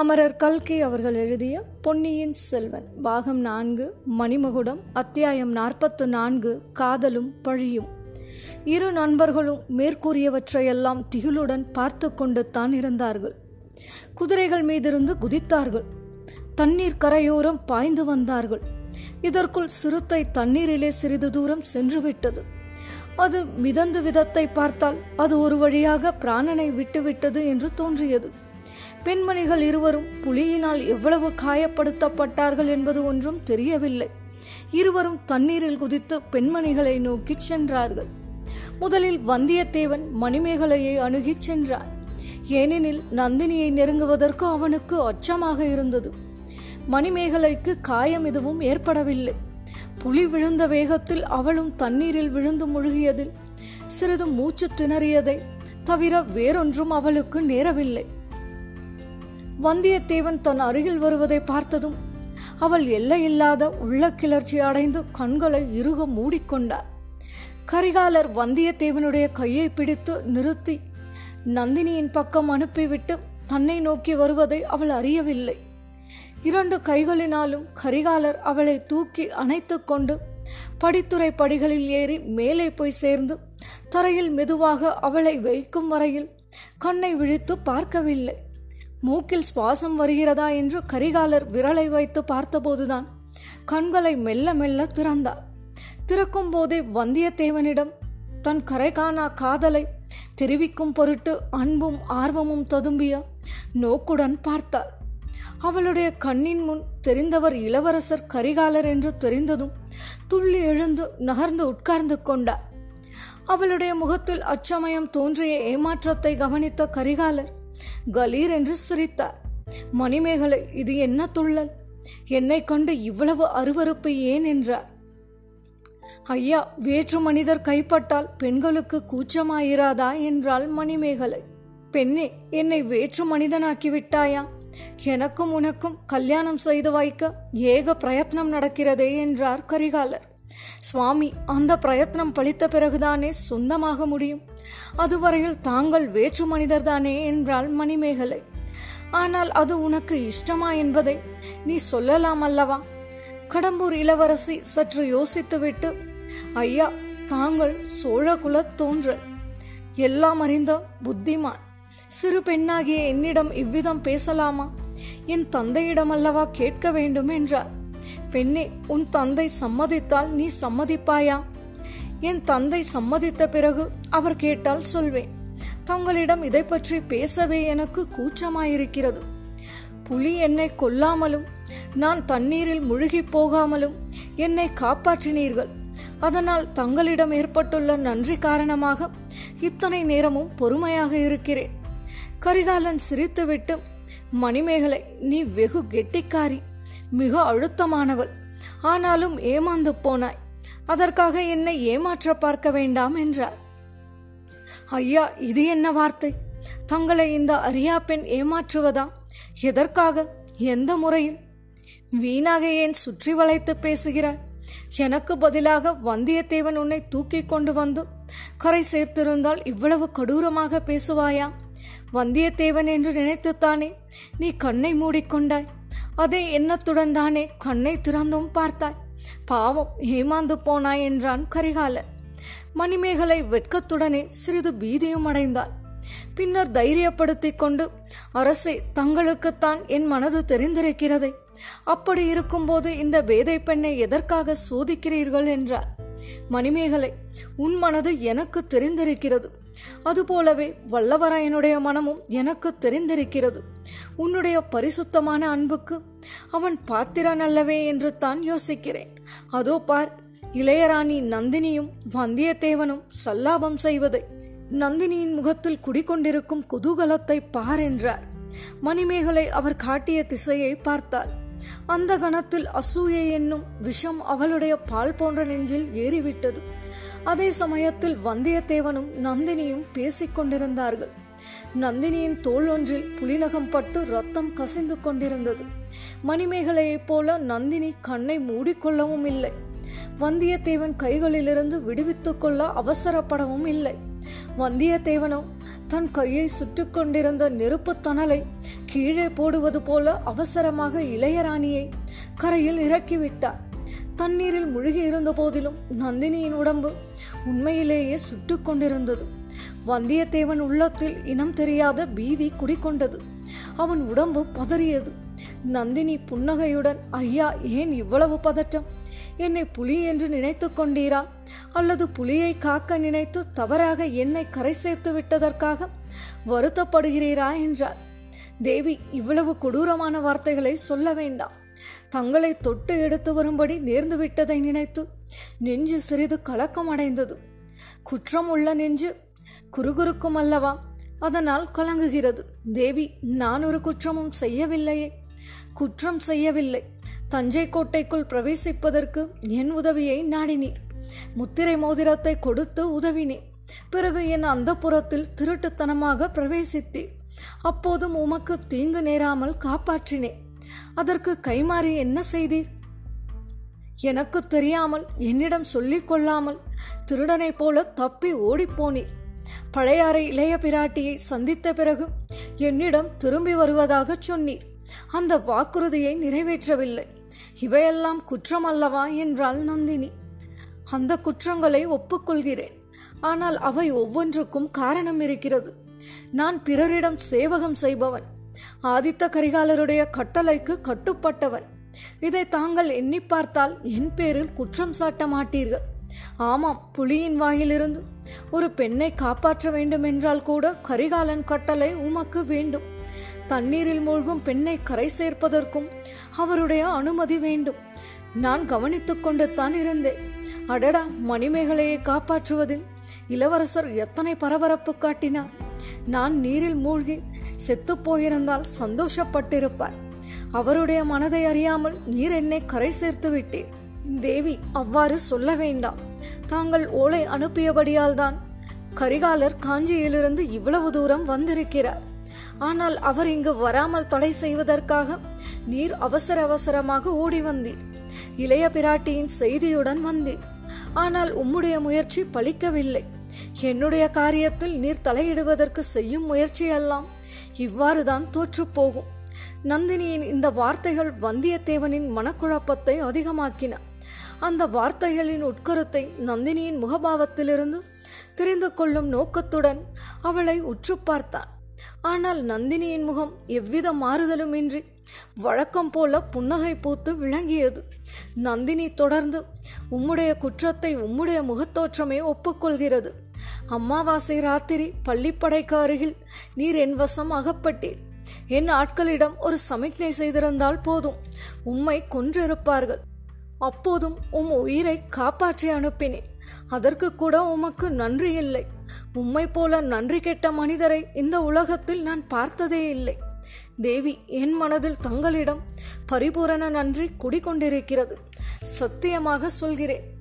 அமரர் கல்கி அவர்கள் எழுதிய பொன்னியின் செல்வன் பாகம் நான்கு மணிமகுடம் அத்தியாயம் நாற்பத்து நான்கு காதலும் பழியும். இரு நண்பர்களும் மேற்கூறியவற்றையெல்லாம் திகிலுடன் பார்த்து கொண்டு தான் இருந்தார்கள். குதிரைகள் மீதிருந்து குதித்தார்கள். தண்ணீர் கரையோரம் பாய்ந்து வந்தார்கள். இதற்குள் சிறுத்தை தண்ணீரிலே சிறிது தூரம் சென்றுவிட்டது அது மிதந்து விதத்தை பார்த்தால் அது ஒரு வழியாக பிராணனை விட்டுவிட்டது என்று தோன்றியது. பெண்மணிகள் இருவரும் புலியினால் எவ்வளவு காயப்படுத்தப்பட்டார்கள் என்பது ஒன்றும் தெரியவில்லை. இருவரும் தண்ணீரில் குதித்து பெண்மணிகளை நோக்கிச் சென்றார்கள். முதலில் வந்தியத்தேவன் மணிமேகலையை அணுகிச் சென்றான். ஏனெனில் நந்தினியை நெருங்குவதற்கு அவனுக்கு அச்சமாக இருந்தது. மணிமேகலைக்கு காயம் எதுவும் ஏற்படவில்லை. புலி விழுந்த வேகத்தில் அவளும் தண்ணீரில் விழுந்து முழுகியதில் சிறிது மூச்சு திணறியதை தவிர வேறொன்றும் அவளுக்கு நேரவில்லை. வந்தியத்தேவன் தன் அருகில் வருவதை பார்த்ததும் அவள் எல்லையில்லாத உள்ள கிளர்ச்சி அடைந்து கண்களை இறுக மூடிக்கொண்டார் கரிகாலர் வந்தியத்தேவனுடைய கையை பிடித்து நிறுத்தி நந்தினியின் பக்கம் அனுப்பிவிட்டு தன்னை நோக்கி வருவதை அவள் அறியவில்லை. இரண்டு கைகளினாலும் கரிகாலர் அவளை தூக்கி அணைத்து கொண்டு படித்துறை படிகளில் ஏறி மேலே போய் சேர்ந்து தரையில் மெதுவாக அவளை வைக்கும் வரையில் கண்ணை விழித்து பார்க்கவில்லை. மூக்கில் சுவாசம் வருகிறதா என்று கரிகாலர் விரலை வைத்து பார்த்தபோதுதான் கண்களை மெல்ல மெல்ல திறந்தார். திறக்கும் போதே வந்தியத்தேவனிடம் தன் கரைகானா காதலை தெரிவிக்கும் பொருட்டு அன்பும் ஆர்வமும் ததும்பிய நோக்குடன் பார்த்தாள். அவளுடைய கண்ணின் முன் தெரிந்தவர் இளவரசர் கரிகாலர் என்று தெரிந்ததும் துள்ளி எழுந்து நகர்ந்து உட்கார்ந்து கொண்டார். அவளுடைய முகத்தில் அச்சமயம் தோன்றிய ஏமாற்றத்தை கவனித்த கரிகாலர் கலீர் என்று சிரித்தார். மணிமேகலை இது என்ன துள்ளல்? என்னை கண்டு இவ்வளவு அருவருப்பு ஏன் என்றார். ஐயா வேற்று மனிதர் கைப்பட்டால் பெண்களுக்கு கூச்சமாயிராதா என்றாள் மணிமேகலை. பெண்ணே என்னை வேற்று மனிதனாக்கி விட்டாயா? எனக்கும் உனக்கும் கல்யாணம் செய்து வைக்க ஏக பிரயத்னம் நடக்கிறதே என்றார் கரிகாலர். சுவாமி அந்த பிரயத்னம் பழித்த பிறகுதானே சொந்தமாக முடியும்? அதுவரையில் தாங்கள் வேற்று மனிதர்தானே என்றாள் மணிமேகலை. ஆனால் அது உனக்கு இஷ்டமா என்பதை நீ சொல்லலாம் அல்லவா? கடம்பூர் இளவரசி சற்று யோசித்துவிட்டு ஐயா தாங்கள் சோழகுல தோன்றல். எல்லாம் அறிந்த புத்திமான். சிறு பெண்ணாகிய என்னிடம் இவ்விதம் பேசலாமா? என் தந்தையிடம் அல்லவா கேட்க வேண்டும்? என்றார் பெண்ணே உன் தந்தை சம்மதித்தால் நீ சம்மதிப்பாயா? என் தந்தை சம்மதித்த பிறகு அவர் கேட்டால் சொல்வேன் தங்களிடம் இதை பற்றி பேசவே எனக்கு கூச்சமாயிருக்கிறது. புலி என்னை கொல்லாமலும் நான் தண்ணீரில் முழுகி போகாமலும் என்னை காப்பாற்றினீர்கள். அதனால் தங்களிடம் ஏற்பட்டுள்ள நன்றி காரணமாக இத்தனை நேரமும் பொறுமையாக இருக்கிறேன். கரிகாலன் சிரித்துவிட்டு மணிமேகலை நீ வெகு கெட்டிக்காரி மிக அழுத்தமானவள். ஆனாலும் ஏமாந்து போனாய். அதற்காக என்னை ஏமாற்ற பார்க்க வேண்டாம் என்றார். ஐயா இது என்ன வார்த்தை? தங்களை இந்த அரியா பெண் ஏமாற்றுவதா? எதற்காக? எந்த முறையில்? வீணாக ஏன் சுற்றி வளைத்து பேசுகிறாய்? எனக்கு பதிலாக வந்தியத்தேவன் உன்னை தூக்கி கொண்டு வந்து கரை சேர்த்திருந்தால் இவ்வளவு கொடூரமாக பேசுவாயா? வந்தியத்தேவன் என்று நினைத்துத்தானே? நீ கண்ணை மூடிக்கொண்டாய். அதே எண்ணத்துடன் தானே கண்ணை திறந்தும் பார்த்தாய். பாவம் ஏமாந்து போனாய் என்றான் கரிகாலன் மணிமேகலை வெட்கத்துடனே சிறிது பீதியும் அடைந்தாள். பின்னர் தைரியப்படுத்தி கொண்டு அரசே தங்களுக்குத்தான் என் மனது தெரிந்திருக்கிறதே. அப்படி இருக்கும்போது இந்த வேதை பெண்ணை எதற்காக சோதிக்கிறீர்கள்? என்றார். மணிமேகலை உன் மனது எனக்கு தெரிந்திருக்கிறது. அதுபோலவே வல்லவராயனுடைய மனமும் எனக்கு தெரிந்திருக்கிறது. உன்னுடைய பரிசுத்தமான அன்புக்கு அவன் பாத்திரன் அல்லவே என்று தான் யோசிக்கிறேன். அதோ பார் இளையராணி நந்தினியும் வந்தியத்தேவனும் சல்லாபம் செய்வதை நந்தினியின் முகத்தில் குடிக்கொண்டிருக்கும் குதூகலத்தை பார் என்றார். மணிமேகலை அவர் காட்டிய திசையை பார்த்தாள். அந்த கணத்தில் அசூயை என்னும் விஷம் அவளுடைய பால் போன்ற நெஞ்சில் ஏறிவிட்டது. அதே சமயத்தில் வந்தியத்தேவனும் நந்தினியும் பேசிக் கொண்டிருந்தார்கள். நந்தினியின் தோல் ஒன்றில் புலிநகம் பட்டு ரத்தம் கசிந்து கொண்டிருந்தது. மணிமேகலையைப் போல நந்தினி கண்ணை மூடிக்கொள்ளவும் இல்லை. வந்தியத்தேவன் கைகளிலிருந்து விடுவித்துக் கொள்ள அவசரப்படவும் இல்லை. வந்தியத்தேவனோ தன் கையை சுட்டுக் கொண்டிருந்த நெருப்புத் தணலை கீழே போடுவது போல அவசரமாக இளையராணியை கரையில் இறக்கிவிட்டார். தண்ணீரில் முழுகி இருந்த போதிலும் நந்தினியின் உடம்பு உண்மையிலேயே சுட்டுக் கொண்டிருந்தது. வந்தியத்தேவன் உள்ளத்தில் இனம் தெரியாத பீதி குடிக்கொண்டது அவன் உடம்பு பதறியது. நந்தினி புன்னகையுடன் ஐயா ஏன் இவ்வளவு பதற்றம்? என்னை புலி என்று நினைத்து கொண்டீரா? அல்லது புலியை காக்க நினைத்து தவறாக என்னை கரை சேர்த்து விட்டதற்காக வருத்தப்படுகிறீரா? என்றார். தேவி இவ்வளவு கொடூரமான வார்த்தைகளை சொல்ல வேண்டாம். தங்களை தொட்டு எடுத்து வரும்படி நேர்ந்து விட்டதை நினைத்து நெஞ்சு சிறிது கலக்கம் அடைந்தது. குற்றம் உள்ள நெஞ்சு குறுகுறுக்கும் அல்லவா? அதனால் கலங்குகிறது. தேவி நான் ஒரு குற்றமும் செய்யவில்லையே. குற்றம் செய்யவில்லை. தஞ்சை கோட்டைக்குள் பிரவேசிப்பதற்கு என் உதவியை நாடினீர். முத்திரை மோதிரத்தை கொடுத்து உதவினேன். பிறகு என் அந்த புறத்தில் திருட்டுத்தனமாக பிரவேசித்தீர். அப்போதும் உமக்கு தீங்கு நேராமல் காப்பாற்றினேன் அதற்கு கைமாறி என்ன செய்தீர்? எனக்கு தெரியாமல் என்னிடம் சொல்லிக் கொள்ளாமல் திருடனைப் போல தப்பி ஓடிப்போனீர். பழையாறை இளைய பிராட்டியை சந்தித்த பிறகு என்னிடம் திரும்பி வருவதாக சொன்னீர். அந்த வாக்குறுதியை நிறைவேற்றவில்லை. இவையெல்லாம் குற்றம் அல்லவா என்றாள் நந்தினி. அந்த குற்றங்களை ஒப்புக்கொள்கிறேன். ஆனால் அவை ஒவ்வொன்றுக்கும் காரணம் இருக்கிறது. நான் பிறரிடம் சேவகம் செய்பவன். ஆதித்த கரிகாலருடைய கட்டளைக்கு கட்டுப்பட்டவன். இதை தாங்கள் எண்ணி பார்த்தால் என் பேரில் குற்றம் சாட்ட மாட்டீர்கள். ஆமாம் புலியின் வாயிலிருந்து. ஒரு பெண்ணை காப்பாற்ற வேண்டும் என்றால் கூட கரிகாலன் கட்டளை உமக்கு வேண்டும். தண்ணீரில் மூழ்கும் பெண்ணை கரை சேர்ப்பதற்கும் அவருடைய அனுமதி வேண்டும். நான் கவனித்துக் கொண்டு தான் இருந்தேன். அடடா மணிமேகலையை காப்பாற்றுவதில் இளவரசர் எத்தனை பரபரப்பு காட்டினார். நான் நீரில் மூழ்கி செத்துப் போயிருந்தால் சந்தோஷப்பட்டிருப்பார். அவருடைய மனதை அறியாமல் நீர் என்னை கரை சேர்த்து விட்டீர். தேவி அவ்வாறு சொல்ல வேண்டாம். தாங்கள் ஓலை அனுப்பியபடியால் தான் கரிகாலர் காஞ்சியிலிருந்து இவ்வளவு தூரம் வந்திருக்கிறார். ஆனால் அவர் இங்கு வராமல் தடை செய்வதற்காக நீர் அவசர அவசரமாக ஓடி வந்தீர். இளைய பிராட்டியின் செய்தியுடன் வந்தீர். ஆனால் உம்முடைய முயற்சி பலிக்கவில்லை. என்னுடைய காரியத்தில் நீர் தலையிடுவதற்கு செய்யும் முயற்சியெல்லாம் இவ்வாறுதான் தோற்றுப்போகும் நந்தினியின் இந்த வார்த்தைகள் வந்தியத்தேவனின் மனக்குழப்பத்தை அதிகமாக்கின. அந்த வார்த்தைகளின் உட்கருத்தை நந்தினியின் முகபாவத்திலிருந்து தெரிந்து கொள்ளும் நோக்கத்துடன் அவளை உற்று பார்த்தான் ஆனால் நந்தினியின் முகம் எவ்வித மாறுதலுமின்றி வழக்கம் போல புன்னகை பூத்து விளங்கியது. நந்தினி தொடர்ந்து உம்முடைய குற்றத்தை உம்முடைய முகத்தோற்றமே ஒப்புக்கொள்கிறது. அம்மாவாசை ராத்திரி பள்ளிப்படைக்கு அருகில் நீர் என் வசம் அகப்பட்டீர். என் ஆட்களிடம் ஒரு சமிக்ஞை செய்திருந்தால் போதும். உம்மை கொன்றிருப்பார்கள். அப்போதும் உம் உயிரை காப்பாற்றி அனுப்பினேன். அதற்கு கூட உமக்கு நன்றி இல்லை. உம்மை போல நன்றி கெட்ட மனிதரை இந்த உலகத்தில் நான் பார்த்ததே இல்லை. தேவி என் மனதில் தங்களிடம் பரிபூரண நன்றி குடிக்கொண்டிருக்கிறது சத்தியமாக சொல்கிறேன்.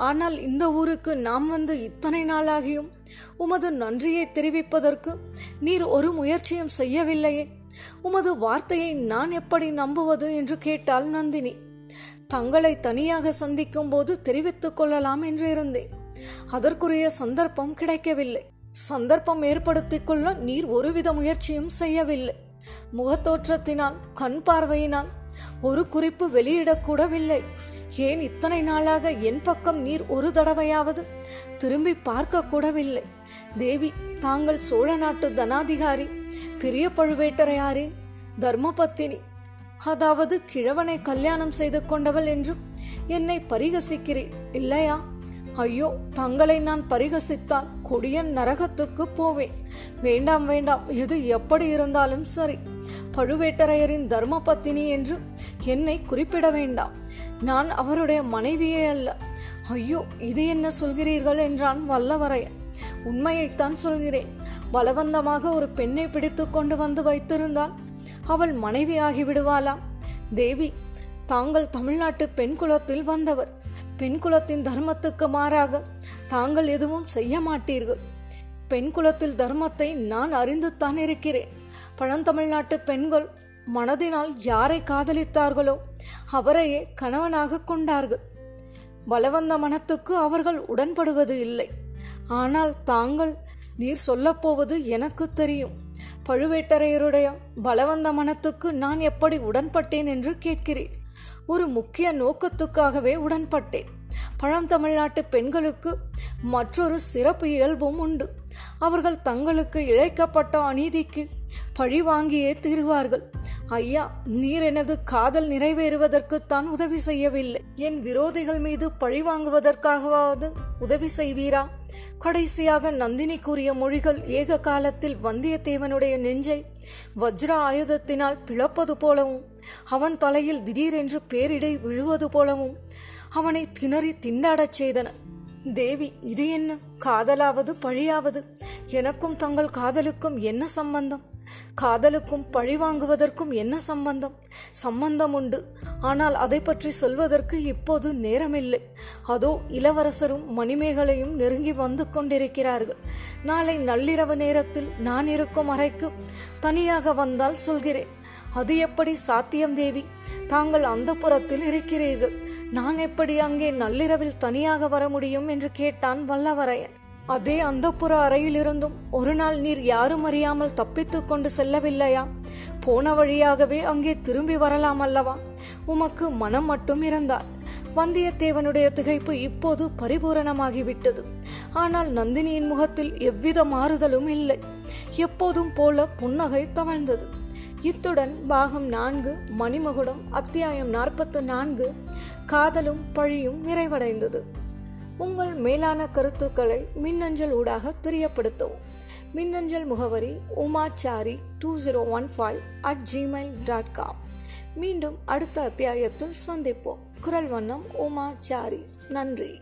ஆனால் இந்த ஊருக்கு நாம் வந்து இத்தனை நாளாகியும் உமது நன்றியை தெரிவிப்பதற்கு நீர் ஒரு முயற்சியும் செய்யவில்லையே. உமது வார்த்தையை நான் எப்படி நம்புவது என்று கேட்டாள் நந்தினி. தங்களை தனியாக சந்திக்கும் போது தெரிவித்துக் கொள்ளலாம் என்று இருந்தேன். அதற்குரிய சந்தர்ப்பம் கிடைக்கவில்லை. சந்தர்ப்பம் ஏற்படுத்திக் கொள்ள நீர் ஒருவித முயற்சியும் செய்யவில்லை. முகத்தோற்றத்தினால் கண் பார்வையினால் ஒரு குறிப்பு வெளியிடக்கூடவில்லை. ஏன் இத்தனை நாளாக என் பக்கம் நீர் ஒரு தடவையாவது? திரும்பி பார்க்க கூடவில்லை. தேவி தாங்கள் சோழ நாட்டு தனாதிகாரி பெரிய பழுவேட்டரையாரின் தர்மபத்தினி. அதாவது கிழவனை கல்யாணம் செய்து கொண்டவள் என்றும் என்னை பரிகசிக்கிறேன் இல்லையா? ஐயோ தங்களை நான் பரிகசித்தால் கொடியன் நரகத்துக்கு போவேன். வேண்டாம் வேண்டாம் எது எப்படி இருந்தாலும் சரி. பழுவேட்டரையரின் தர்மபத்தினி என்று என்னை குறிப்பிட வேண்டாம். நான் அவருடைய மனைவியே அல்ல. ஐயோ இது என்ன சொல்கிறீர்கள் என்றான் வல்லவரையன் உண்மையைத்தான் சொல்கிறேன். பலவந்தமாக ஒரு பெண்ணை பிடித்து கொண்டு வந்து வைத்திருந்தால் அவள் மனைவி ஆகிவிடுவாளா தேவி தாங்கள் தமிழ்நாட்டு பெண் குலத்தில் வந்தவர். பெண் குலத்தின் தர்மத்துக்கு மாறாக தாங்கள் எதுவும் செய்ய மாட்டீர்கள். பெண் குலத்தில் தர்மத்தை நான் அறிந்துத்தான் இருக்கிறேன். பழந்தமிழ்நாட்டு பெண்கள் மனதினால் யாரை காதலித்தார்களோ அவரையே கணவனாக கொண்டார்கள். பலவந்த மனத்துக்கு அவர்கள் உடன்படுவது இல்லை. ஆனால் தாங்கள் நீர் சொல்லப்போவது எனக்கு தெரியும். பழுவேட்டரையருடைய பலவந்த மனத்துக்கு நான் எப்படி உடன்பட்டேன் என்று கேட்கிறேன் ஒரு முக்கிய நோக்கத்துக்காகவே உடன்பட்டேன். பழந்தமிழ்நாட்டு பெண்களுக்கு மற்றொரு சிறப்பு இயல்பும் உண்டு. அவர்கள் தங்களுக்கு இழைக்கப்பட்ட அநீதிக்கு பழி வாங்கியே தீருவார்கள். ஐயா நீர் எனது காதல் நிறைவேறுவதற்குத்தான் உதவி செய்யவில்லை. என் விரோதிகள் மீது பழி வாங்குவதற்காகவாவது உதவி செய்வீரா? கடைசியாக நந்தினி கூறிய மொழிகள் ஏக காலத்தில் வந்தியத்தேவனுடைய நெஞ்சை வஜ்ர ஆயுதத்தினால் பிளப்பது போலவும் அவன் தலையில் திடீரென்று பேரிடை விழுவது போலவும் அவனை திணறி திண்டாடச் செய்தன. தேவி இது என்ன? காதலாவது பழியாவது? எனக்கும் தங்கள் காதலுக்கும் என்ன சம்பந்தம்? காதலுக்கும் பழி வாங்குவதற்கும் என்ன சம்பந்தம்? சம்பந்தம் உண்டு. ஆனால் அதை பற்றி சொல்வதற்கு இப்போது நேரமில்லை. அதோ இளவரசரும் மணிமேகலையும் நெருங்கி வந்து கொண்டிருக்கிறார்கள். நாளை நள்ளிரவு நேரத்தில் நான் இருக்கும் அறைக்கு தனியாக வந்தால் சொல்கிறேன். அது எப்படி சாத்தியம் தேவி? தாங்கள் அந்த புறத்தில் இருக்கிறீர்கள். நான் எப்படி அங்கே நள்ளிரவில் தனியாக வர முடியும் என்று கேட்டான் வல்லவரையன். அதே அந்தப்புற அறையிலிருந்தும் ஒரு நாள் நீர் யாரும் அறியாமல் தப்பித்துக் கொண்டு செல்லவில்லையா? போன வழியாகவே அங்கே திரும்பி வரலாம் அல்லவா? உமக்கு மனம் மட்டும் இருந்தார் வந்தியத்தேவனுடைய திகைப்பு இப்போது பரிபூரணமாகிவிட்டது. ஆனால் நந்தினியின் முகத்தில் எவ்வித மாறுதலும் இல்லை. எப்போதும் போல புன்னகை தவழ்ந்தது. இத்துடன் பாகம் நான்கு மணிமகுடம் அத்தியாயம் நாற்பத்து நான்கு காதலும் பழியும் நிறைவடைந்தது. உங்கள் மேலான கருத்துக்களை மின்னஞ்சல் ஊடாக தெரியப்படுத்தவும். மின்னஞ்சல் முகவரி Umachari two zero one five at Gmail dot com மீண்டும் அடுத்த அத்தியாயத்தில் சந்திப்போம். குரல் வண்ணம் உமாச்சாரி. நன்றி.